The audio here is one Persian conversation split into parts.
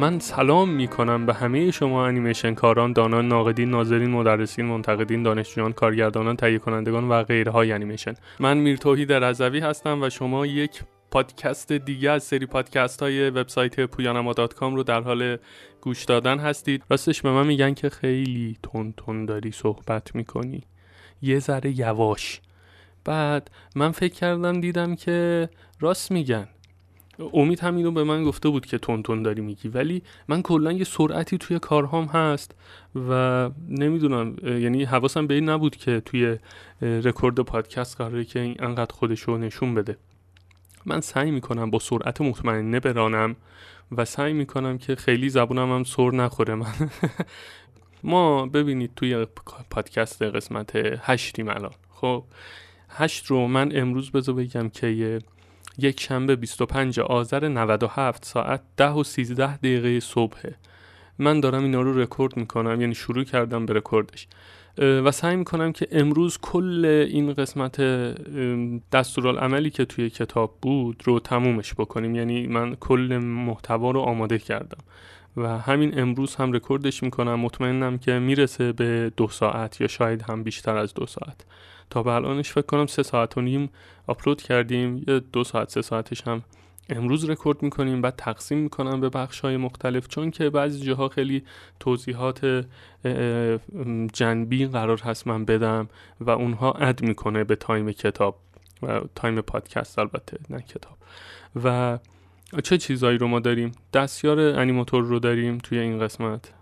من سلام می‌کنم به همه شما انیمیشن کاران، دانان، ناقدین، ناظرین، مدرسین، منتقدین، دانشجویان، کارگردانان، تهیه کنندگان و غیرهای انیمیشن. من میر توحید رضوی هستم و شما یک پادکست دیگه از سری پادکست های وبسایت پویانما رو در حال گوش دادن هستید. راستش به من میگن که خیلی تون تون داری صحبت می‌کنی. یه ذره یواش. بعد من فکر کردم دیدم که راست میگن. امید هم اینو به من گفته بود که تون تون داری میگی ولی من کلا یه سرعتی توی کارهام هست و نمی‌دونم یعنی حواسم به این نبود که توی رکورد پادکست قراره که انقدر خودش رو نشون بده. من سعی می‌کنم با سرعت مطمئنه برانم و سعی می‌کنم که خیلی زبونم هم سر نخوره. من ما ببینید توی پادکست قسمت هشتیم الان. خب هشت رو من امروز بذار بگم که یک شنبه 25 آذر 97 ساعت 10 و 13 دقیقه صبحه. من دارم اینا رو رکورد می‌کنم یعنی شروع کردم به رکوردش. و سعی می‌کنم که امروز کل این قسمت دستورالعملی که توی کتاب بود رو تمومش بکنیم. یعنی من کل محتوا رو آماده کردم. و همین امروز هم رکوردش می‌کنم. مطمئنم که می‌رسه به دو ساعت یا شاید هم بیشتر از دو ساعت. تا به الانش فکر کنم سه ساعت و نیم آپلود کردیم یه دو ساعت سه ساعتش هم امروز رکورد می‌کنیم بعد تقسیم می‌کنم به بخش های مختلف چون که بعضی جاها خیلی توضیحات جنبی قرار هست من بدم و اونها add می‌کنه به time کتاب و time پادکست البته نه کتاب. و چه چیزایی رو ما داریم؟ دستیار انیماتور رو داریم توی این قسمت.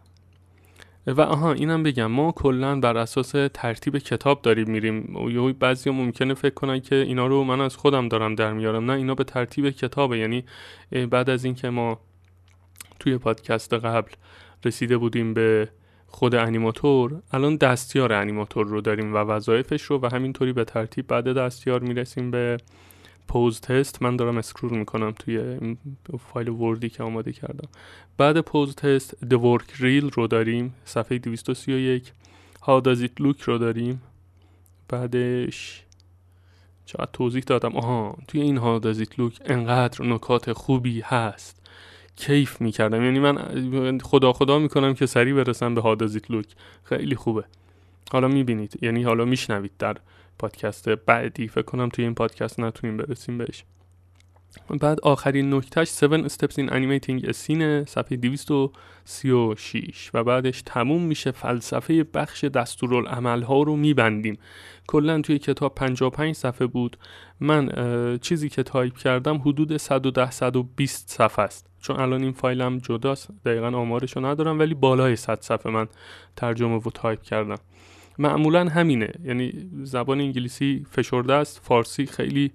و آها اینم بگم. ما کلا بر اساس ترتیب کتاب داریم میریم. یا بعضی ممکنه فکر کنن که اینا رو من از خودم دارم در میارم. نه اینا به ترتیب کتابه. یعنی بعد از اینکه ما توی پادکست قبل رسیده بودیم به خود انیماتور الان دستیار انیماتور رو داریم و وظایفش رو و همینطوری به ترتیب بعد دستیار می‌رسیم به پوز تست من دارم اسکرول می‌کنم توی فایل وردی که آماده کردم. بعد پوز تست The Work Reel رو داریم صفحه 231 How Does It Look رو داریم. بعدش چقدر توضیح دادم؟ آها توی این How Does It Look انقدر نکات خوبی هست. کیف می‌کردم. یعنی من خدا خدا می‌کنم که سریع برسم به How Does It خیلی خوبه. حالا می‌بینید. یعنی حالا میشنوید در پادکست بعدی. فکر کنم توی این پادکست نتونیم برسیم بهش. بعد آخرین نکتهش 7 Steps in Animating a Scene صفحه 236 و بعدش تموم میشه فلسفه بخش دستورالعمل ها رو میبندیم. کلا توی کتاب 55 صفحه بود. من چیزی که تایپ کردم حدود 110 120 صفحه است. چون الان این فایلم جداست. دقیقا آمارش رو ندارم ولی بالای 100 صفحه من ترجمه و تایپ کردم. معمولا همینه. یعنی زبان انگلیسی فشرده است فارسی خیلی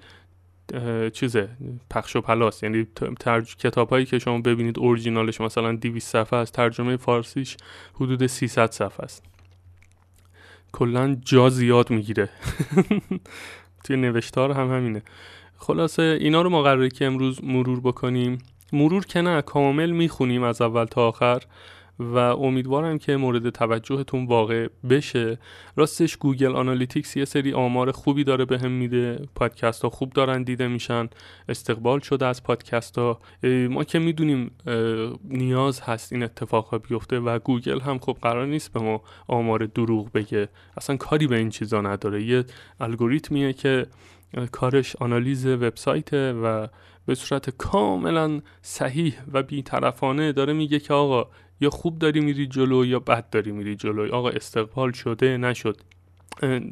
چیزه پخش و پلاست. یعنی ترج... کتاب هایی که شما ببینید اورجینالش مثلا 200 صفحه است ترجمه فارسیش حدود 300 صفحه است. کلا جا زیاد می‌گیره. توی نوشتار هم همینه. خلاصه اینا رو ما قراره که امروز مرور بکنیم. مرور که نه کامل می‌خونیم از اول تا آخر. و امیدوارم که مورد توجهتون واقع بشه. راستش گوگل آنالیتیکس یه سری آمار خوبی داره بهم هم میده. پادکست ها خوب دارن دیده میشن. استقبال شده از پادکست ها ما که می‌دونیم نیاز هست این اتفاق ها بیفته و گوگل هم خب قرار نیست به ما آمار دروغ بگه. اصلا کاری به این چیزا نداره. یه الگوریتمیه که کارش آنالیز وبسایت و به صورت کاملا صحیح و بیطرفانه داره میگه که آقا یا خوب داری میری جلو یا بد داری میری جلو. آقا استقبال شده نشد.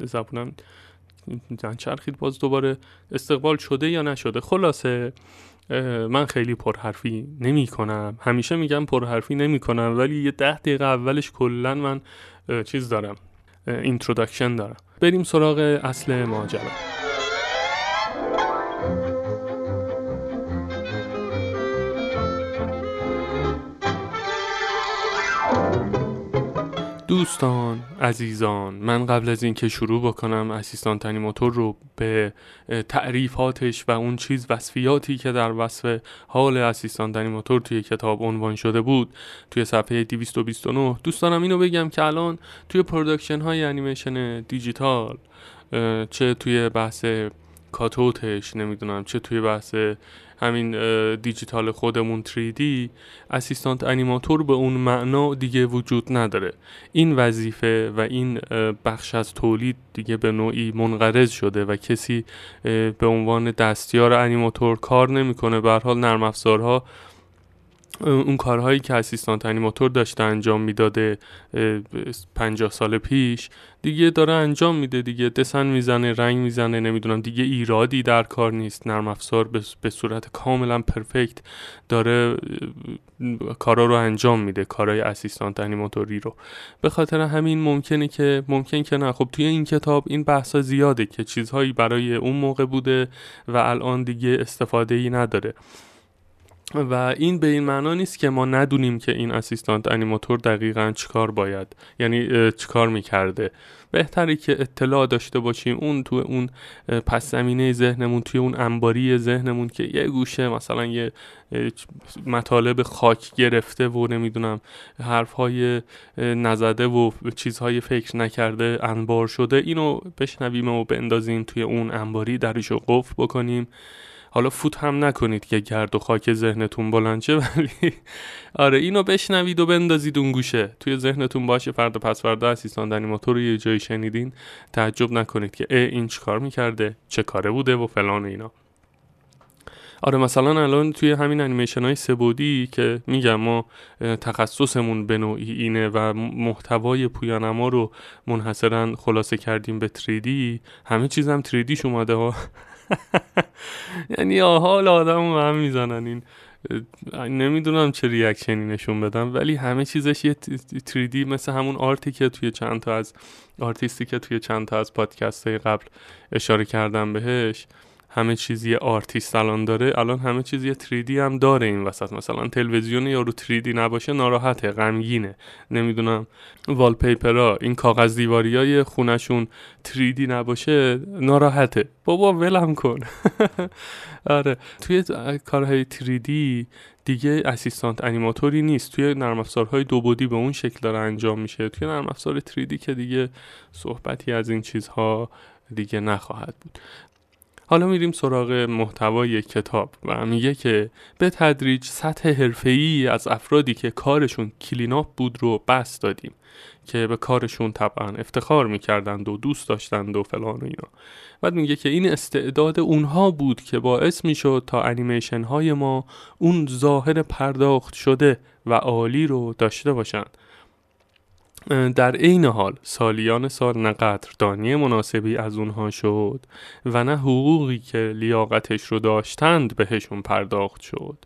زبونم چرخید باز دوباره. استقبال شده یا نشده؟ خلاصه من خیلی پرحرفی نمی کنم همیشه میگم پرحرفی نمی کنم ولی یه ده دقیقه اولش کلا من چیز دارم اینترودکشن دارم. بریم سراغ اصل ماجرا. دوستان عزیزان من قبل از اینکه شروع بکنم assistant animator رو به تعریفاتش و اون چیز وصفیاتی که در وصف حال assistant animator توی کتاب عنوان شده بود توی صفحه 229 دوستانم اینو بگم که الان توی production های انیمیشن دیجیتال چه توی بحث cut-out ش نمی‌دونم چه توی بحث همین دیجیتال خودمون 3D اسیستانت انیماتور به اون معنا دیگه وجود نداره. این وظیفه و این بخش از تولید دیگه به نوعی منقرض شده و کسی به عنوان دستیار انیماتور کار نمی‌کنه. به حال نرم افزارها اون کارهایی که اسیستانت انیماتور داشته انجام می‌داده 50 سال پیش دیگه داره انجام میده دیگه. دسن می‌زنه رنگ می‌زنه نمی‌دونم دیگه ایرادی در کار نیست. نرم افزار به صورت کاملا پرفکت داره کارا رو انجام میده کارهای اسیستانت انیماتوری رو. به خاطر همین ممکنه که ممکن که نه. خب توی این کتاب این بحثا زیاده که چیزهایی برای اون موقع بوده و الان دیگه استفاده ای نداره. و این به این معنا نیست که ما ندونیم که این اسیستانت انیماتور دقیقا چیکار باید یعنی چیکار می‌کرده. بهتری که اطلاع داشته باشیم اون تو اون پس زمینه ذهنمون توی اون انباری ذهنمون که یه گوشه مثلا یه مطالب خاک گرفته و نمی‌دونم حرفهای نزده و چیزهای فکر نکرده انبار شده اینو بشنویم و بندازیم توی اون انباری درشو قفل بکنیم. حالا فوت هم نکنید که گرد و خاک ذهنتون بلند شه ولی آره اینو بشنوید و بندازید اون گوشه. توی ذهنتون باشه فردا پس فردا اسیستان انیماتور رو یه جایی شنیدین تعجب نکنید که اه این چیکار می‌کرده؟ چه کاره بوده و فلان اینا. آره مثلا الان توی همین انیمیشن های سبودی که میگم ما تخصصمون به نوعی اینه و محتوای پویانما رو منحصرا خلاصه کردیم به 3D همه چیزم 3D اومده ها. یعنی حال آدم هم می‌زنن. این نمی‌دونم چه ریاکشنی نشون بدم ولی همه چیزش یه 3D مثل همون art ی که توی چند تا از آرتیستی که توی چند تا از پادکست های قبل اشاره کردم بهش. همه چیزی یه آرتیست الان داره الان همه چیزی یه 3D هم داره این وسط. مثلا تلویزیون یا رو 3D نباشه ناراحته غمگینه. نمی‌دونم wallpaper ا این کاغذ دیواری های خونشون 3D نباشه ناراحته. بابا ولم کن. آره. توی کارهای 3D دیگه assistant animator ی نیست. توی نرم افزارهای دو بعدی به اون شکل داره انجام میشه. توی نرم افزار 3D که دیگه صحبتی از این چیزها دیگه نخواهد بود. حالا میریم سراغ محتوای کتاب و میگه که به تدریج سطح حرفه‌ای از افرادی که کارشون clean-up بود رو بسط دادیم که به کارشون طبعا افتخار می‌کردند و دوست داشتند و فلان و اینا. بعد میگه که این استعداد اونها بود که باعث می‌شد تا انیمیشن های ما اون ظاهر پرداخت شده و عالی رو داشته باشند. در عین حال سالیان سال نه قدردانی مناسبی از اونها شد و نه حقوقی که لیاقتش رو داشتند بهشون پرداخت شد.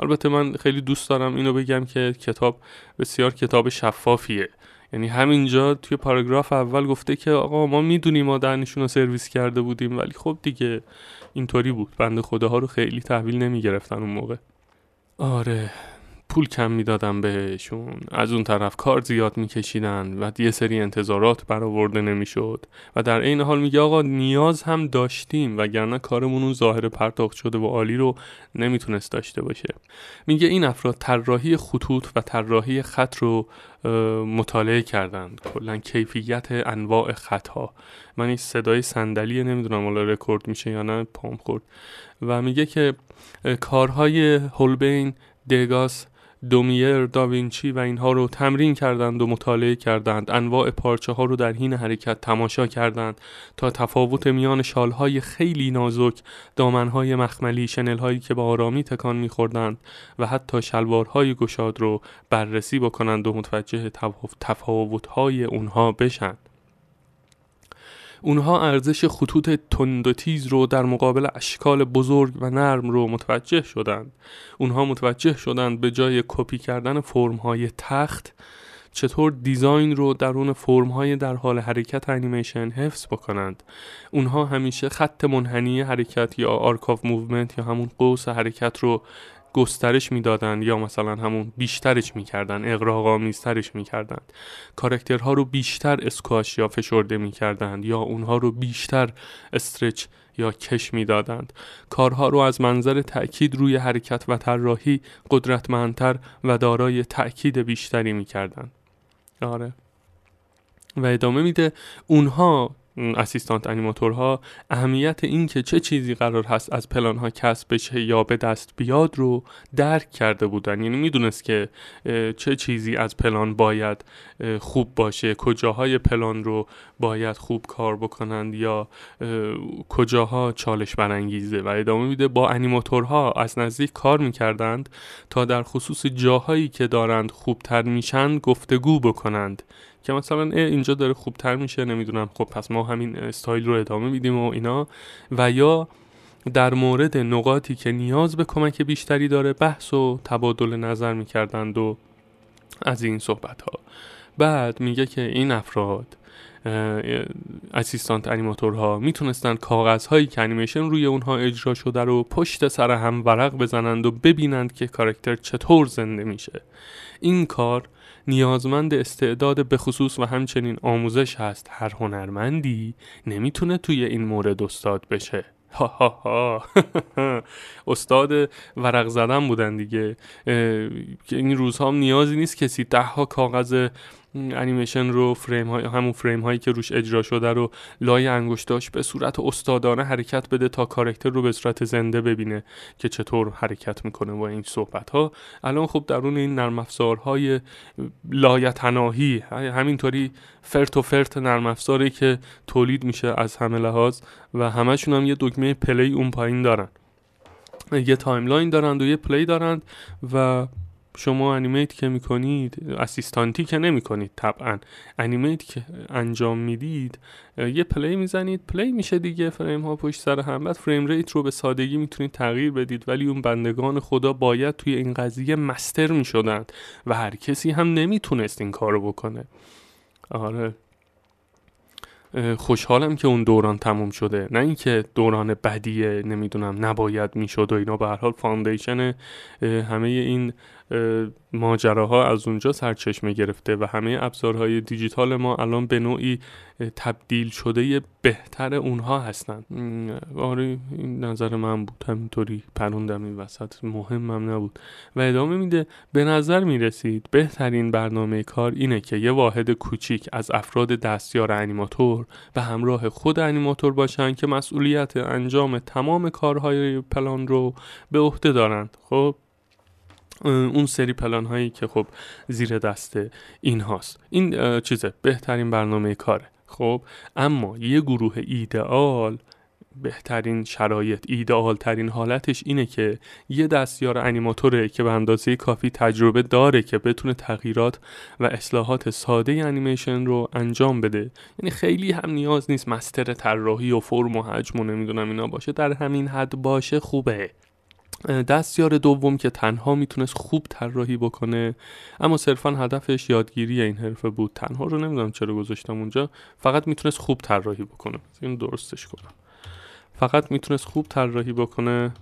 البته من خیلی دوست دارم اینو بگم که کتاب بسیار کتاب شفافیه. یعنی همینجا توی پاراگراف اول گفته که آقا ما می‌دونیم ما دهنشون رو سرویس کرده بودیم ولی خب دیگه اینطوری بود. بنده خداها رو خیلی تحویل نمی‌گرفتن اون موقع. آره. پول کم می‌دادن بهشون. از اون طرف کار زیاد میکشیدن و یه سری انتظارات برآورده نمی‌شد. و در عین حال میگه آقا نیاز هم داشتیم وگرنه کارمون اون ظاهر پرداخت شده و عالی رو نمی‌تونست داشته باشه. میگه این افراد طراحی خطوط و طراحی خط رو مطالعه کردند. کلا کیفیت انواع خطها. من این صدای صندلی نمی‌دونم حالا رکورد میشه یا نه پام خورد. و میگه که کارهای هولبین دگاس دومیر، داوینچی و اینها رو تمرین کردند و مطالعه کردند. انواع پارچه ها رو در حین حرکت تماشا کردند تا تفاوت میان شالهای خیلی نازک دامنهای مخملی شنلهایی که با آرامی تکان میخوردند و حتی شلوارهای گشاد رو بررسی بکنند و متوجه تفاوتهای اونها بشند اونها ارزش خطوط تند و تیز رو در مقابل اشکال بزرگ و نرم رو متوجه شدند. اونها متوجه شدند به جای کپی کردن فرمهای تخت چطور design رو درون فرم های در حال حرکت انیمیشن حفظ بکنند. اونها همیشه خط منحنی حرکت یا arc of movement یا همون قوس حرکت رو گسترش می‌دادن یا مثلا همون بیشترش می‌کردن اقراق‌آمیزترش می‌کردن کارکترها رو بیشتر اسکواش یا فشرده می‌کردند یا اونها رو بیشتر استرچ یا کش می‌دادند. کارها رو از منظر تأکید روی حرکت و طراحی قدرتمندتر و دارای تأکید بیشتری می‌کردند. آره. و ادامه میده اونها اسیستانت انیماتورها اهمیت این که چه چیزی قرار هست از پلان ها کسب بشه یا به دست بیاد رو درک کرده بودن. یعنی می‌دونست که چه چیزی از پلان باید خوب باشه کجاهای پلان رو باید خوب کار بکنند یا کجاها چالش برانگیزه. و ادامه میده با انیماتورها از نزدیک کار می‌کردند تا در خصوص جاهایی که دارند خوبتر میشن گفتگو بکنند. که مثلا اینجا داره خوبتر میشه نمی‌دونم. خب پس ما همین استایل رو ادامه میدیم و اینا. و یا در مورد نقاطی که نیاز به کمک بیشتری داره بحث و تبادل نظر می‌کردند و از این صحبت ها بعد میگه که این افراد اسیستانت انیماتورها می‌تونستن کاغذهایی که انیمیشن روی اونها اجرا شده رو پشت سر هم ورق بزنند و ببینند که کارکتر چطور زنده میشه. این کار نیازمند استعداد به خصوص و همچنین آموزش هست. هر هنرمندی نمی‌تونه توی این مورد استاد بشه. ها استاد ورق زدن بودن دیگه. این روزها نیازی نیست کسی ده ها کاغذ انیمیشن رو فریم های همون فریم هایی که روش اجرا شده رو لای انگشتاش به صورت استادانه حرکت بده تا کارکتر رو به صورت زنده ببینه که چطور حرکت می‌کنه با این صحبت ها الان خب درون این نرم افزارهای لایتناهی همینطوری فرت و فرت نرم افزاری که تولید میشه از همه لحاظ و همشون هم یه دکمه play اون پایین دارن. یه timeline دارند و یه play دارند و شما animate که می‌کنید assistantی که نمی‌کنید طبعا. animate که انجام می‌دید یه play می‌زنید play میشه دیگه فریم ها پشت سر هم. بعد frame rate رو به سادگی می‌تونید تغییر بدید ولی اون بندگان خدا باید توی این قضیه master می‌شدن و هر کسی هم نمی‌تونست این کارو بکنه. آره. خوشحالم که اون دوران تموم شده. نه اینکه دوران بدیه نمی‌دونم نباید می‌شد و اینا. به هر حال foundation همه این ماجراها از اونجا سرچشمه گرفته و همه ابزارهای دیجیتال ما الان به نوعی تبدیل شده بهتر اونها هستن. آره این نظر من بود. همینطوری پروندم این وسط. مهمم نبود. و ادامه میده به نظر می‌رسید بهترین برنامه کار اینه که یه واحد کوچیک از افراد دستیار انیماتور به همراه خود انیماتور باشن که مسئولیت انجام تمام کارهای پلان رو به عهده دارند خب اون سری پلان هایی که خب زیر دست این هاست. این چیزه بهترین برنامه کاره. خب اما یه گروه ایدئال بهترین شرایط ایدئال ترین حالتش اینه که یه دستیار انیماتوره که به اندازه کافی تجربه داره که بتونه تغییرات و اصلاحات ساده انیمیشن رو انجام بده. یعنی خیلی هم نیاز نیست مستر طراحی و فرم و حجم و نمی‌دونم اینا باشه. در همین حد باشه خوبه. دستیار دوم که تنها می‌تونست خوب طراحی بکنه. اما صرفا هدفش یادگیری این حرفه بود. تنها رو نمی‌دونم چرا گذاشتم اونجا. فقط می‌تونست خوب طراحی بکنه. این درستش کنم. فقط می‌تونست خوب طراحی بکنه.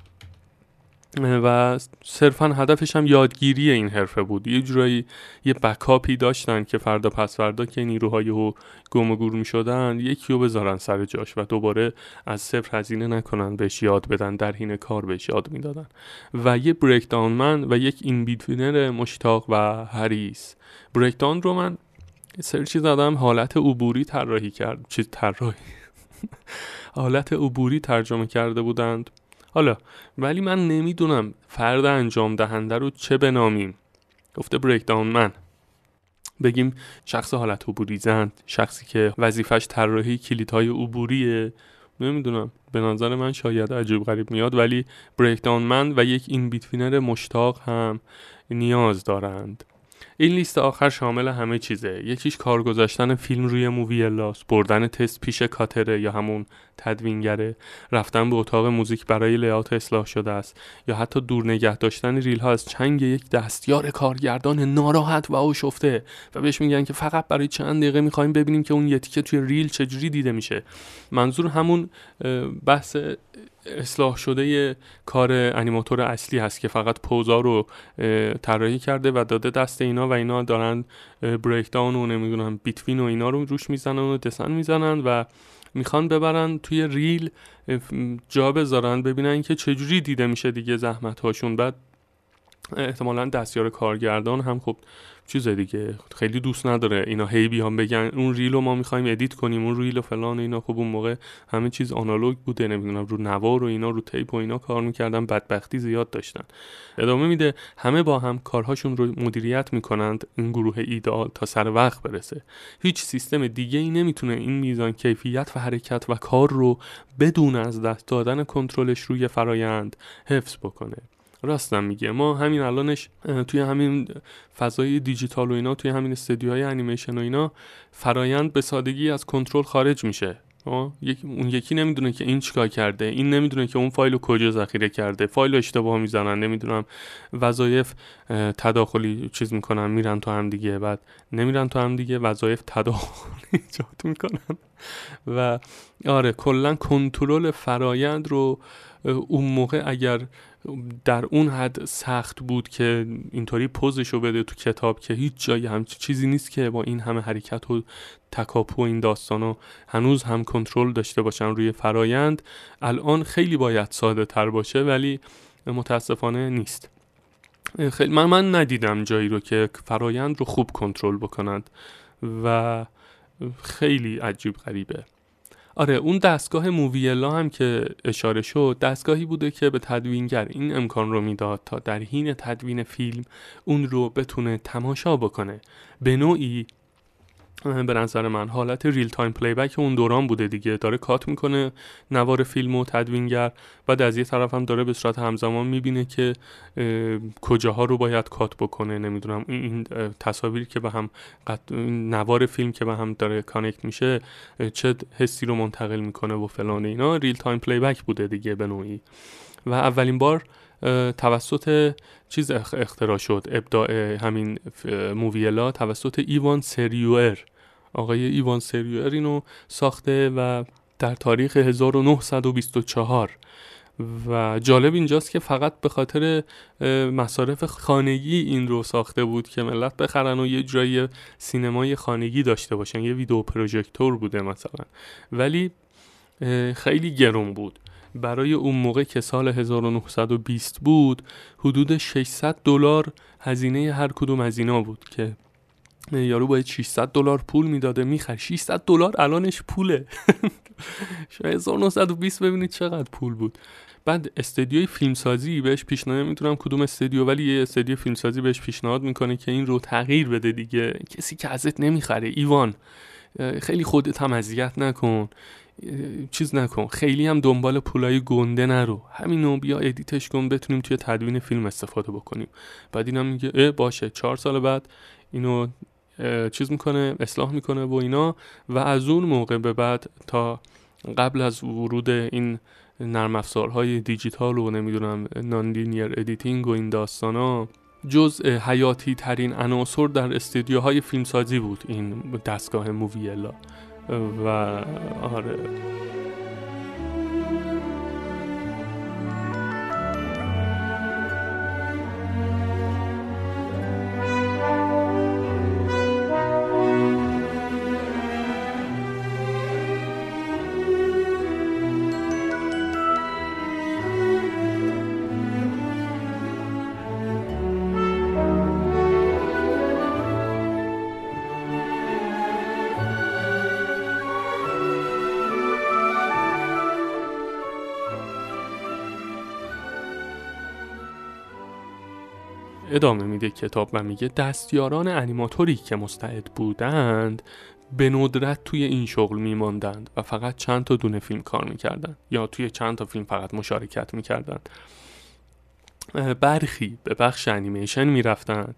و صرفا هدفش هم یادگیری این حرفه بود. یه جورایی یه بکاپی داشتن که فردا پس فردا که نیروهای او گم و گور می شدن یکی رو بذارن سر جاش و دوباره از صفر هزینه نکنن بهش یاد بدن در حین کار بهش یاد می‌دادن. و یه بریک داون من و یک این بیتوینر مشتاق و هریس بریک داون رو من سرچی زدم حالت عبوری طراحی کرد. چیز طراحی؟ حالت عبوری ترجمه کرده بودند. حالا ولی من نمی‌دونم فرد انجام دهنده رو چه بنامیم گفته breakdown man بگیم شخص حالت عبوری زن شخصی که وظیفش طراحی کلیدهای عبوریه. نمی‌دونم به نظر من شاید عجیب غریب میاد ولی breakdown man و یک inbetweener مشتاق هم نیاز دارند. این لیست آخر شامل همه چیزه. یکیش کار گذاشتن فیلم روی موویولاس بردن تست پیش cutterه یا همون تدوینگره رفتن به اتاق موزیک برای لیات اصلاح شده است. یا حتی دور نگه داشتن ریل ها از چنگ یک دستیار کارگردان ناراحت و آشفته. و بهش میگن که فقط برای چند دقیقه می‌خوایم ببینیم که اون یتیکه توی ریل چجوری دیده میشه. منظور همون بحث اصلاح شده کار انیماتور اصلی هست که فقط پوزا رو طراحی کرده و داده دست اینا و اینا دارن بریک داون و نمی‌دونم بیتوین و اینا رو روش می‌زنن و دسن می‌زنن و می‌خوان ببرن توی reel جا بذارن ببینن که چجوری دیده میشه دیگه زحمت هاشون بعد احتمالا دستیار کارگردان هم خب چیز دیگه خیلی دوست نداره. اینا هی بیان بگن اون reelو ما می‌خوایم edit کنیم اون reel و فلان اینا. خب اون موقع همه چیز آنالوگ بوده نمی‌دونم رو نوار و اینا رو tape و اینا کار می‌کردن بدبختی زیاد داشتن. ادامه میده همه با هم کارهاشون رو مدیریت می‌کنند. این گروه ایدئال تا سر وقت برسه. هیچ سیستم دیگه ای نمی‌تونه این میزان کیفیت و حرکت و کار رو بدون از دست دادن کنترلش روی فرایند حفظ بکنه. راستم میگه. ما همین الانش توی همین فضای دیجیتال و اینا توی همین استدیوهای انیمیشن و اینا فرایند به سادگی از کنترل خارج میشه. اون یکی نمی‌دونه که این چیکار کرده این نمی‌دونه که اون فایل رو کجا ذخیره کرده. فایل رو اشتباه می‌زنن نمی‌دونم وظایف تداخلی چیز می‌کنن میرن تو هم دیگه بعد نمیرن تو هم دیگه وظایف تداخلی ایجاد می‌کنن. و آره کلا کنترل فرایند رو اون موقع اگر در اون حد سخت بود که اینطوری پوزشو بده تو کتاب که هیچ جایی هم چیزی نیست که با این همه حرکت و تکاپو این داستان و هنوز هم کنترل داشته باشن روی فرایند. الان خیلی باید ساده تر باشه ولی متاسفانه نیست. خیلی من, من ندیدم جایی رو که فرایند رو خوب کنترل بکنند و خیلی عجیب غریبه. آره اون دستگاه موویولا هم که اشاره شد دستگاهی بوده که به تدوینگر این امکان رو می‌داد تا در حین تدوین فیلم اون رو بتونه تماشا بکنه. به نوعی به نظر من. حالت real-time playback اون دوران بوده دیگه. داره cut می‌کنه نوار فیلم و تدوینگر بعد از یه طرف هم داره به صورت همزمان می‌بینه که کجاها رو باید cut بکنه. نمی‌دونم این تصاویر که به هم نوار فیلم که به هم داره connect میشه چه حسی رو منتقل می‌کنه و فلان اینا. real-time playback بوده دیگه به نوعی. و اولین بار توسط چیز اختراع شد. ابداع همین موویولا توسط ایوان سروریه. آقای ایوان سریوئر اینو ساخته و در تاریخ 1924 و جالب اینجاست که فقط به خاطر مصارف خانگی این رو ساخته بود که ملت بخرن و یه جای سینمای خانگی داشته باشن یه ویدیو پروژکتور بوده مثلا. ولی خیلی گرون بود. برای اون موقع که سال 1920 بود حدود 600 دلار هزینه هر کدوم از اینا بود که یارو باید 600 دلار پول می‌داده. میگه خب 600 دلار الانش پوله. شاید 1920 ببینید چقدر پول بود. بعد استودیوی فیلمسازی بهش پیشنهاد نمی‌تونم کدوم استودیو ولی یه استودیو فیلمسازی بهش پیشنهاد می‌کنه که این رو تغییر بده دیگه. کسی که ازت نمی‌خره. ایوان خیلی خودت هم اذیت نکن. چیز نکن. خیلی هم دنبال پولای گنده نرو. همینو بیا editش کن بتونیم توی تدوین فیلم استفاده بکنیم. بعد اینم میگه باشه. چهار سال بعد اینو چیز می‌کنه اصلاح می‌کنه و اینا و از اون موقع به بعد تا قبل از ورود این نرم افزارهای دیجیتال و نمی‌دونم non-linear editing و این داستانا جز حیاتی ترین عناصر در استودیوهای فیلمسازی بود این دستگاه موویولا و آره. ادامه میده کتاب و میگه دستیاران انیماتوری که مستعد بودند به ندرت توی این شغل میماندند و فقط چند تا دونه فیلم کار می‌کردند یا توی چند تا فیلم فقط مشارکت می‌کردند. برخی به بخش انیمیشن می‌رفتند.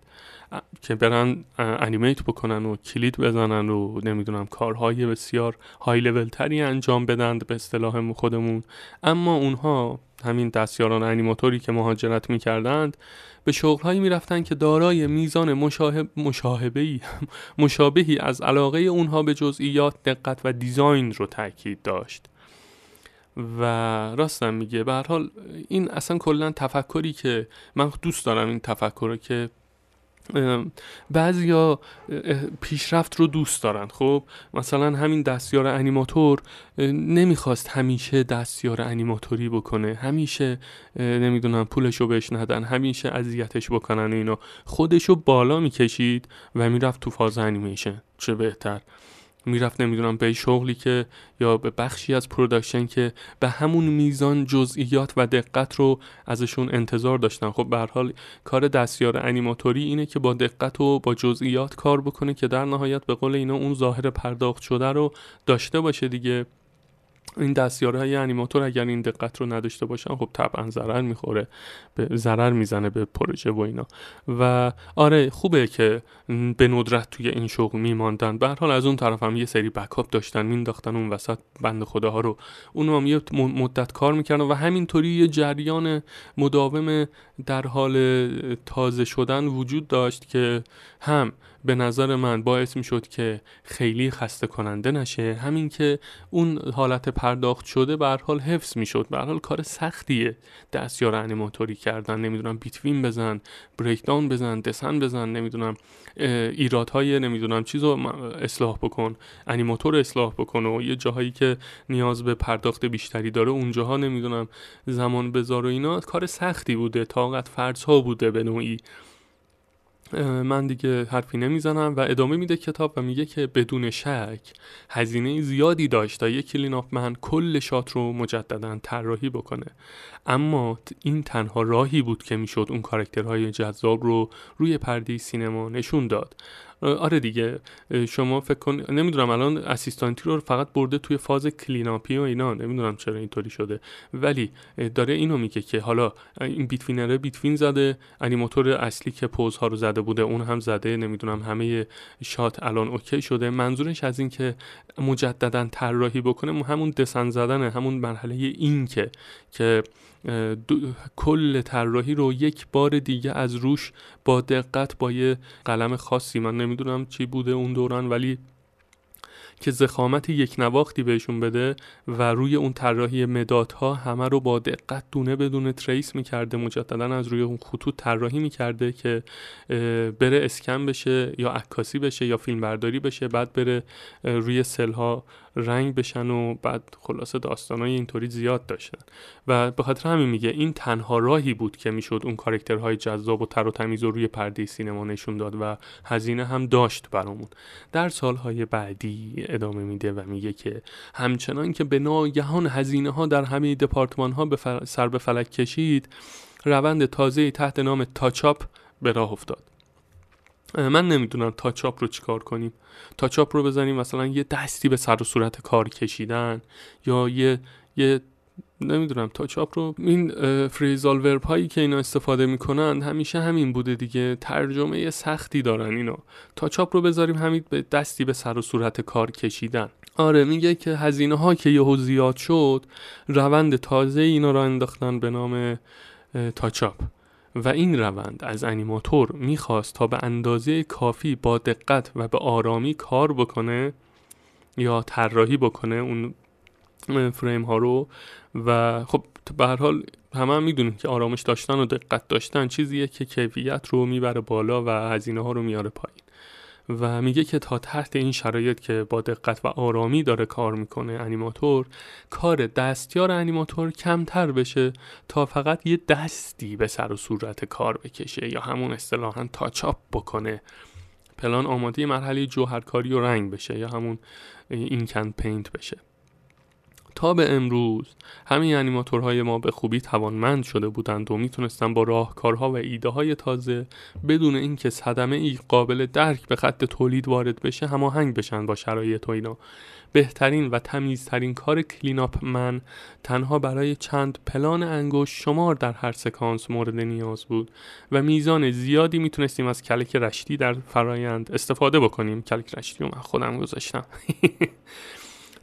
که برن انیمیت بکنن و کلید بزنن و نمی‌دونم کارهای بسیار های لول تری انجام بدند به اصطلاح خودمون. اما اونها همین دستیاران انیماتوری که مهاجرت می‌کردند به شغلهایی می‌رفتند که دارای میزان مشاهب مشاهبهی مشابهی از علاقه اونها به جزئیات دقت و دیزاین رو تاکید داشت. و راستم میگه. به حال این اصلا کلا تفکری که من دوست دارم این تفکر که بعضیا پیشرفت رو دوست دارن. خب مثلا همین دستیار انیماتور نمی‌خواست همیشه دستیار انیماتوری بکنه. همیشه نمی‌دونم پولش رو بهش ندن. همیشه اذیتش بکنن و اینا. خودشو بالا می‌کشید و می‌رفت تو phase انیمیشن. چه بهتر. می‌رفت نمی‌دونم به شغلی که یا به بخشی از production که به همون میزان جزئیات و دقت رو ازشون انتظار داشتن. خب به هر حال کار دستیار انیماتوری اینه که با دقت و با جزئیات کار بکنه که در نهایت به قول اینا اون ظاهر پرداخت شده رو داشته باشه دیگه. این دستیاره های انیماتور اگر این دقت رو نداشته باشن خب طبعا ضرر می‌خوره به ضرر می‌زنه به پروژه و اینا. و آره خوبه که به ندرت توی این شغل میماندن. به حال از اون طرف هم یه سری بکاپ داشتن مینداختن اون وسط بند خداها رو. اون هم یه مدت کار می‌کردن و همینطوری یه جریان مداوم در حال تازه شدن وجود داشت که هم به نظر من باعث می شد که خیلی خسته کننده نشه. همین که اون حالت پرداخت شده به حال حفظ می شد به حال کار سختیه. دستیار انیماتوری کردن نمی‌دونم بیتوین بزن بریک داون بزن دسن بزن نمی‌دونم ایرادهای نمی‌دونم چیزو اصلاح بکن انیماتور اصلاح بکن و یه جاهایی که نیاز به پرداخت بیشتری داره اونجاها نمی‌دونم زمان بذار و اینا کار سختی بوده طاقت فرض ها بوده به نوعی. من دیگه حرفی نمی‌زنم و ادامه میده کتاب و میگه که بدون شک هزینه زیادی داشت تا یک clean man کل shot رو مجددا طراحی بکنه. اما این تنها راهی بود که می‌شد اون کارکترهای جذاب رو روی پرده سینما نشون داد. آره دیگه. شما فکر کن نمی‌دونم الان assistantی رو فقط برده توی phase cleanupی و اینا. نمی‌دونم چرا اینطوری شده. ولی داره اینو میگه که حالا این betweenerه between زده. انیماتور اصلی که poseها رو زده بوده اون هم زده. نمی‌دونم همه shot الان OK شده. منظورش از این که مجددا طراحی بکنه همون dessin زدن همون مرحله این که که کل طراحی رو یک بار دیگه از روش با دقت با یه قلم خاصی من نمی‌دونم چی بوده اون دوران ولی که ضخامت یکنواختی بهشون بده و روی اون طراحی مدادها همه رو با دقت دونه به دونه trace می‌کرده مجددا از روی اون خطوط طراحی می‌کرده که بره اسکن بشه یا عکاسی بشه یا فیلم برداری بشه بعد بره روی سلها رنگ بشن و بعد خلاصه داستانای اینطوری زیاد داشتن. و به خاطر همین میگه این تنها راهی بود که می‌شد اون کارکترهای جذاب و تر و تمیز رو روی پرده سینما نشون داد و هزینه هم داشت برامون. در سالهای بعدی ادامه میده و میگه که همچنان که به ناگهان هزینه ها در همه دپارتمان ها به سر به فلک کشید روند تازه تحت نام تاچاپ به راه افتاد. من نمی‌دونم تاچاپ رو چیکار کنیم. تاچاپ رو بزنیم مثلا یه دستی به سر و صورت کار کشیدن یا یه یه نمی‌دونم تاچاپ رو این فریزال ورب هایی که اینا استفاده می‌کنن همیشه همین بوده دیگه. ترجمه سختی دارن اینا. تاچاپ رو بذاریم همین به دستی به سر و صورت کار کشیدن. آره میگه که هزینه ها که یهو زیاد شد روند تازه اینا را انداختن به نام تاچاپ و این روند از انیماتور می‌خواست تا به اندازه کافی با دقت و به آرامی کار بکنه یا طراحی بکنه اون فریم ها رو و خب به هر حال همه هم می‌دونیم که آرامش داشتن و دقت داشتن چیزیه که کیفیت رو می‌بره بالا و هزینه ها رو میاره پایین. و میگه که تا تحت این شرایط که با دقت و آرامی داره کار می‌کنه انیماتور کار دستیار انیماتور کمتر بشه تا فقط یه دستی به سر و صورت کار بکشه یا همون اصطلاحا تاچاپ بکنه. پلان آماده مرحله جوهرکاری و رنگ بشه یا همون اینکن پینت بشه. تا به امروز. همین انیماتورهای ما به خوبی توانمند شده بودند و می‌تونستن با راهکارها و ایده های تازه بدون اینکه صدمه ای قابل درک به خط تولید وارد بشه هماهنگ بشن با شرایط و اینا. بهترین و تمیزترین کار cleanup man تنها برای چند پلان انگشت شمار در هر سکانس مورد نیاز بود و میزان زیادی می‌تونستیم از کلک رشتی در فرایند استفاده بکنیم. کلک رشتی رو من خودم گذاشتم.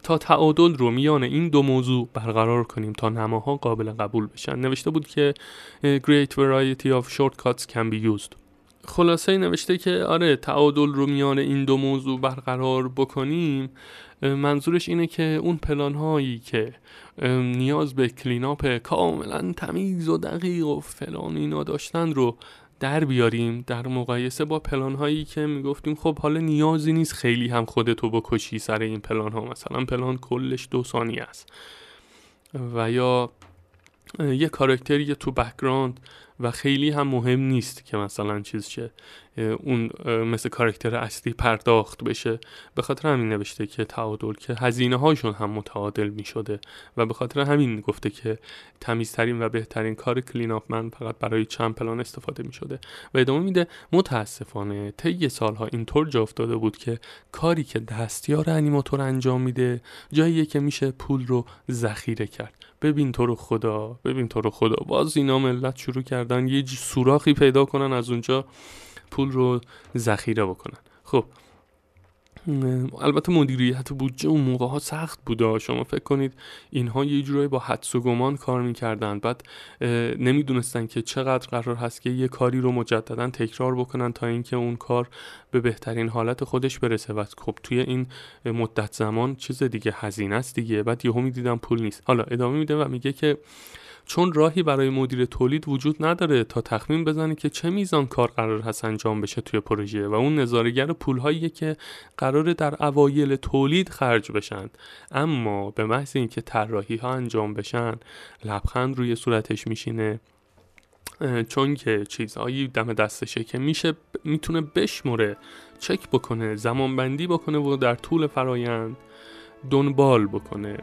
تا تعادل رو میان این دو موضوع برقرار کنیم تا نماها قابل قبول بشن. نوشته بود که Great variety of shortcuts can be used. خلاصه نوشته که آره تعادل رو میان این دو موضوع برقرار بکنیم. منظورش اینه که اون پلان هایی که نیاز به cleanup کاملا تمیز و دقیق و فلان اینا داشتن رو در بیاریم در مقایسه با پلان هایی که می‌گفتیم خب حالا نیازی نیست خیلی هم خودتو بکشی سر این پلان ها مثلا پلان کلش دو ثانیه است. و یا یه کارکتری تو background و خیلی هم مهم نیست که مثلا چیز شه. اون مثل کارکتر اصلی پرداخت بشه. به خاطر همین نوشته که تعادل که هزینه هاشون هم متعادل می شده و به خاطر همین گفته که تمیزترین و بهترین کار کلین آف من فقط برای چند پلان استفاده می شده و ادامه میده متاسفانه طی سالها اینطور جا افتاده بود که کاری که دستیار انیماتور انجام میده جاییه که میشه پول رو ذخیره کرد. ببین تو رو خدا ببین تو رو خدا. باز اینا ملت شروع کردن یه سوراخی پیدا کنن از اونجا پول رو ذخیره بکنن. خب البته مدیریت بودجه اون موقع ها سخت بوده. شما فکر کنید اینها یه جورایی با حدس و گمان کار می‌کردن. بعد نمی‌دونستن که چقدر قرار هست که یه کاری رو مجددا تکرار بکنن تا اینکه اون کار به بهترین حالت خودش برسه. و خب توی این مدت زمان چیز دیگه هزینه است دیگه. بعد یهو می‌دیدم پول نیست. حالا ادامه میده و میگه که چون راهی برای مدیر تولید وجود نداره تا تخمین بزنه که چه میزان کار قرار هست انجام بشه توی پروژه و اون نظارگر پولهایی که قراره در اوایل تولید خرج بشن. اما به محض اینکه طراحی ها انجام بشن لبخند روی صورتش میشینه چون که چیزهایی دم دستشه که میشه می‌تونه بشمره چک بکنه زمانبندی بکنه و در طول فرایند دنبال بکنه.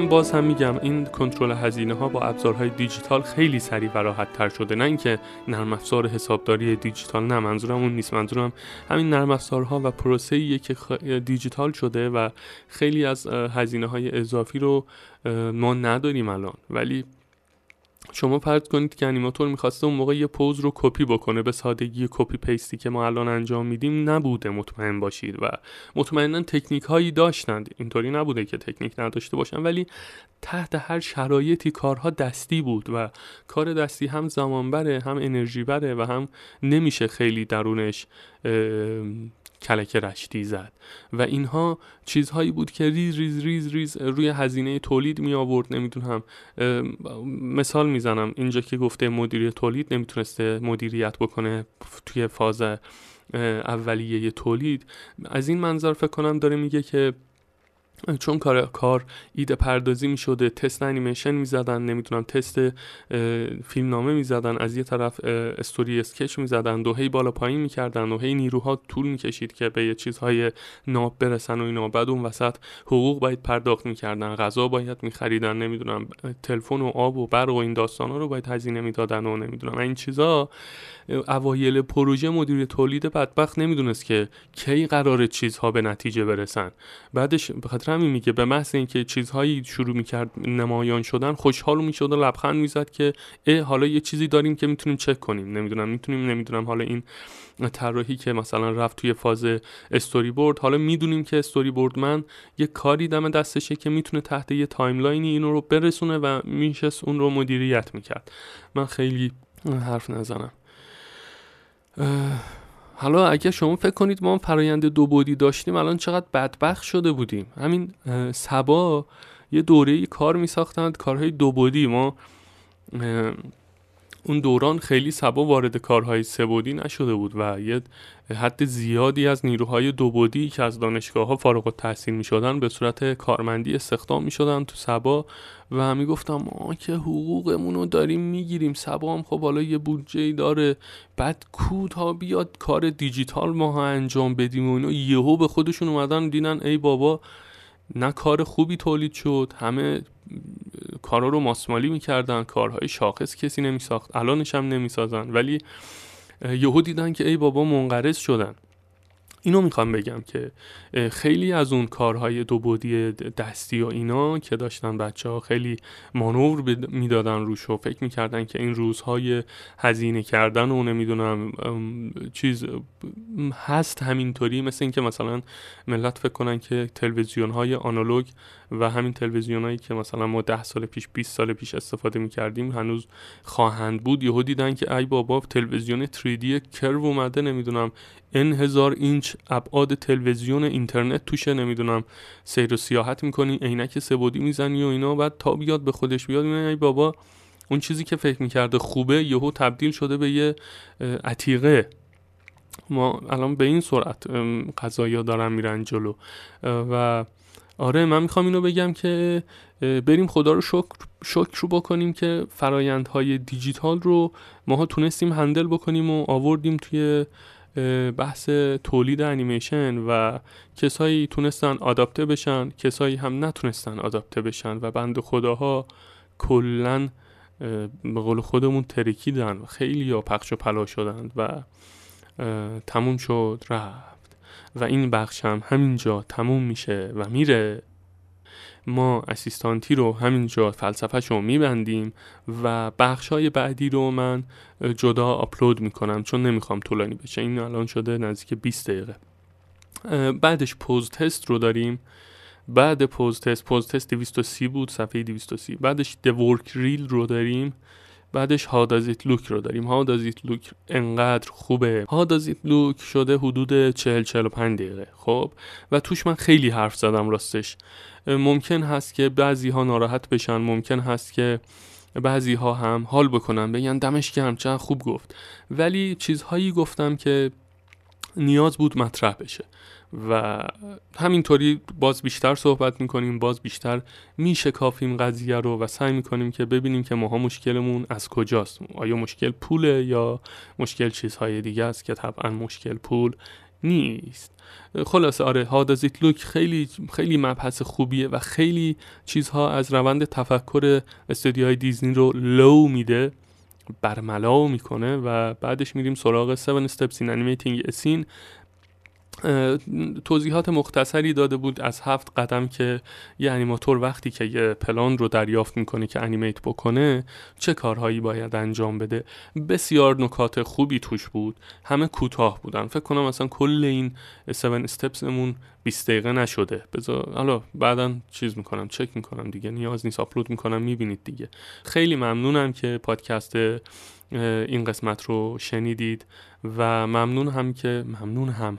من باز هم میگم این کنترل هزینه ها با ابزارهای دیجیتال خیلی سریع و راحت تر شده. نه اینکه نرم افزار حسابداری دیجیتال نه منظورم اون نیست. منظورم همین نرم افزارها و پروسه که دیجیتال شده و خیلی از هزینه های اضافی رو ما نداریم الان. ولی شما فرض کنید که انیماتور می‌خواسته اون موقع یه pose رو کپی بکنه به سادگی copy paste ی که ما الان انجام میدیم نبوده مطمئن باشید و مطمئنا تکنیک هایی داشتند. اینطوری نبوده که تکنیک نداشته باشن ولی تحت هر شرایطی کارها دستی بود و کار دستی هم زمان بره هم انرژی بره و هم نمیشه خیلی درونش کلک رشتی زد و اینها چیزهایی بود که ریز ریز ریز ریز روی هزینه تولید می آورد. نمی‌دونم مثال می‌زنم. اینجا که گفته مدیر تولید نمی‌تونسته مدیریت بکنه توی فاز اولیه تولید. از این منظر فکر کنم داره میگه که چون کار کار ایده پردازی می شده تست انیمیشن می زدن نمی‌دونم تست فیلم نامه می زدن از یه طرف استوری اسکچ می زدن دو هی بالا پایین می کردن و هی نیروها طول می کشید که به یه چیزهای ناب برسن و اینا. بعد اون وسط حقوق باید پرداخت می کردن غذا باید می خریدن نمی‌دونم تلفن و آب و برق و این داستان ها رو باید هزینه می دادن و نمی‌دونم. این چیزا اوایل پروژه مدیر تولید بدبخت نمی‌دونست که کی قرار چیزها به نتیجه برسن. بعدش به همین میگه. به محض اینکه چیزهایی شروع می‌کرد نمایان شدن خوشحال می‌شد و لبخند می‌زد که اه حالا یه چیزی داریم که می‌تونیم چک کنیم. نمی‌دونم می‌تونیم نمی‌دونم. حالا این طراحی که مثلا رفت توی فاز استوری بورد حالا می‌دونیم که استوری بورد من یه کاری دم دستشه که می‌تونه تحت یه timeline ی اینو رو برسونه و میشست اون رو مدیریت می‌کرد. من خیلی حرف نزنم. حالا اگه شما فکر کنید ما فرایند دو بودی داشتیم الان چقدر بدبخت شده بودیم. همین سبا یه دوره کار می ساختند کارهای دو بودی. ما اون دوران خیلی سبا وارد کارهای سبودی نشده بود و یه حد زیادی از نیروهای دو بودی که از دانشگاه ها فارغ التحصیل می شدن به صورت کارمندی استخدام می شدن تو سبا و می گفتم ما که حقوقمون رو داریم می‌گیریم سبا هم خب حالا یه بودجه داره بعد کو تا بیاد کار دیجیتال ما ها انجام بدیم. و اینو یهو به خودشون اومدن دیدن ای بابا نه کار خوبی تولید شد همه کارا رو ماسمالی می‌کردن کارهای شاخص کسی نمیساخت الانش هم نمی‌سازن. ولی یهو دیدن که ای بابا منقرض شدن. اینو می‌خوام بگم که خیلی از اون کارهای دو بودی دستی و اینا که داشتن بچه ها خیلی مانور می‌دادن روش و فکر می‌کردن که این روزهای هزینه کردن و نمی‌دونم چیز هست همینطوری مثل اینکه مثلا ملت فکر کنن که تلویزیون های آنالوگ و همین تلویزیون هایی که مثلا ما ده سال پیش 20 سال پیش استفاده می‌کردیم هنوز خواهند بود. یهو دیدن که ای بابا تلویزیون 3D کرو اومده نمی‌دونم ان هزار اینچ ابعاد تلویزیون اینترنت توشه نمی‌دونم سیر و سیاحت می‌کنی عینک سبودی می‌زنی و اینا. بعد تا بیاد به خودش بیاد ای بابا اون چیزی که فکر می‌کرده خوبه یهو تبدیل شده به یه عتیقه. ما الان به این سرعت قضایا دارن میرن جلو. و آره من می‌خوام اینو بگم که بریم خدا رو شکر, شکر رو بکنیم که فرایندهای دیجیتال رو ماها تونستیم هندل بکنیم و آوردیم توی بحث تولید انیمیشن و کسایی تونستن آداپته بشن کسایی هم نتونستن آداپته بشن و بند خداها کلا به قول خودمون ترکیدن و خیلی یا پخش و پلا شدند و تموم شد رفت. و این بخش هم همینجا تموم میشه و میره. ما اسیستانتی رو همینجا فلسفهش رو میبندیم و بخش های بعدی رو من جدا آپلود می‌کنم چون نمی‌خوام طولانی بشه. این الان شده نزدیک 20 دقیقه. بعدش pose test رو داریم. بعد pose test pose test 230 بود صفحه 230 بعدش the work reel رو داریم. بعدش how does it look رو داریم. how does it look انقدر خوبه. how does it look شده حدود 40 45 دقیقه. خب؟ و توش من خیلی حرف زدم راستش. ممکن هست که بعضی ها ناراحت بشن. ممکن هست که بعضی ها هم حال بکنن. بگن دمش گرم چقدر خوب گفت. ولی چیزهایی گفتم که نیاز بود مطرح بشه. و همینطوری باز بیشتر صحبت می‌کنیم باز بیشتر میشکافیم قضیه رو و سعی می‌کنیم که ببینیم که ماها مشکلمون از کجاست. آیا مشکل پوله یا مشکل چیزهای دیگه است که طبعا مشکل پول نیست؟ خلاصه آره هادازیت لوک خیلی خیلی مبحث خوبیه و خیلی چیزها از روند تفکر استودیوهای دیزنی رو لو میده برملا می‌کنه و بعدش میریم سراغ 7 steps in animating a scene توضیحات مختصری داده بود از هفت قدم که یه انیماتور وقتی که یه پلان رو دریافت می‌کنه که انیمیت بکنه چه کارهایی باید انجام بده؟ بسیار نکات خوبی توش بود. همه کوتاه بودن. فکر کنم مثلا کل این 7 steps مون 20 دقیقه نشده. بذار حالا بعدا چیز می‌کنم چک می‌کنم دیگه. نیاز نیست آپلود می‌کنم می‌بینید دیگه. خیلی ممنونم که پادکست این قسمت رو شنیدید و ممنون هم که ممنون هم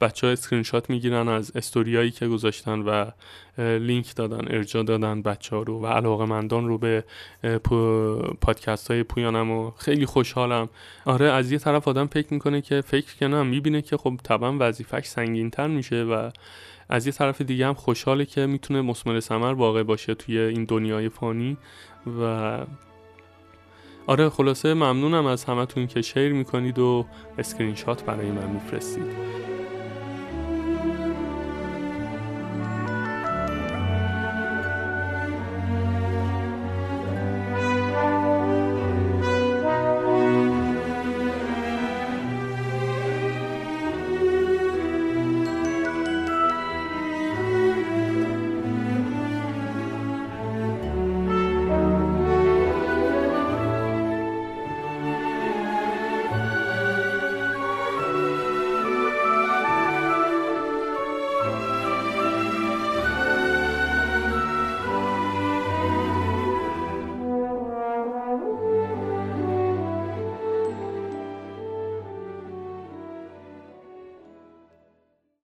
بچه ها اسکرین شات می‌گیرن از استوریایی که گذاشتن و لینک دادن ارجاع دادن بچه ها رو و علاقه مندان رو به پادکست های پویانم و خیلی خوشحالم. آره از یه طرف آدم فکر می‌کنه که فکر کنم می‌بینه که خب طبعا وظیفش سنگین تر میشه و از یه طرف دیگه هم خوشحاله که می‌تونه مسمر سمر واقع باشه توی این دنیای فانی و آره خلاصه ممنونم از همتون که share می‌کنید و اسکرین شات برای من میفرستید.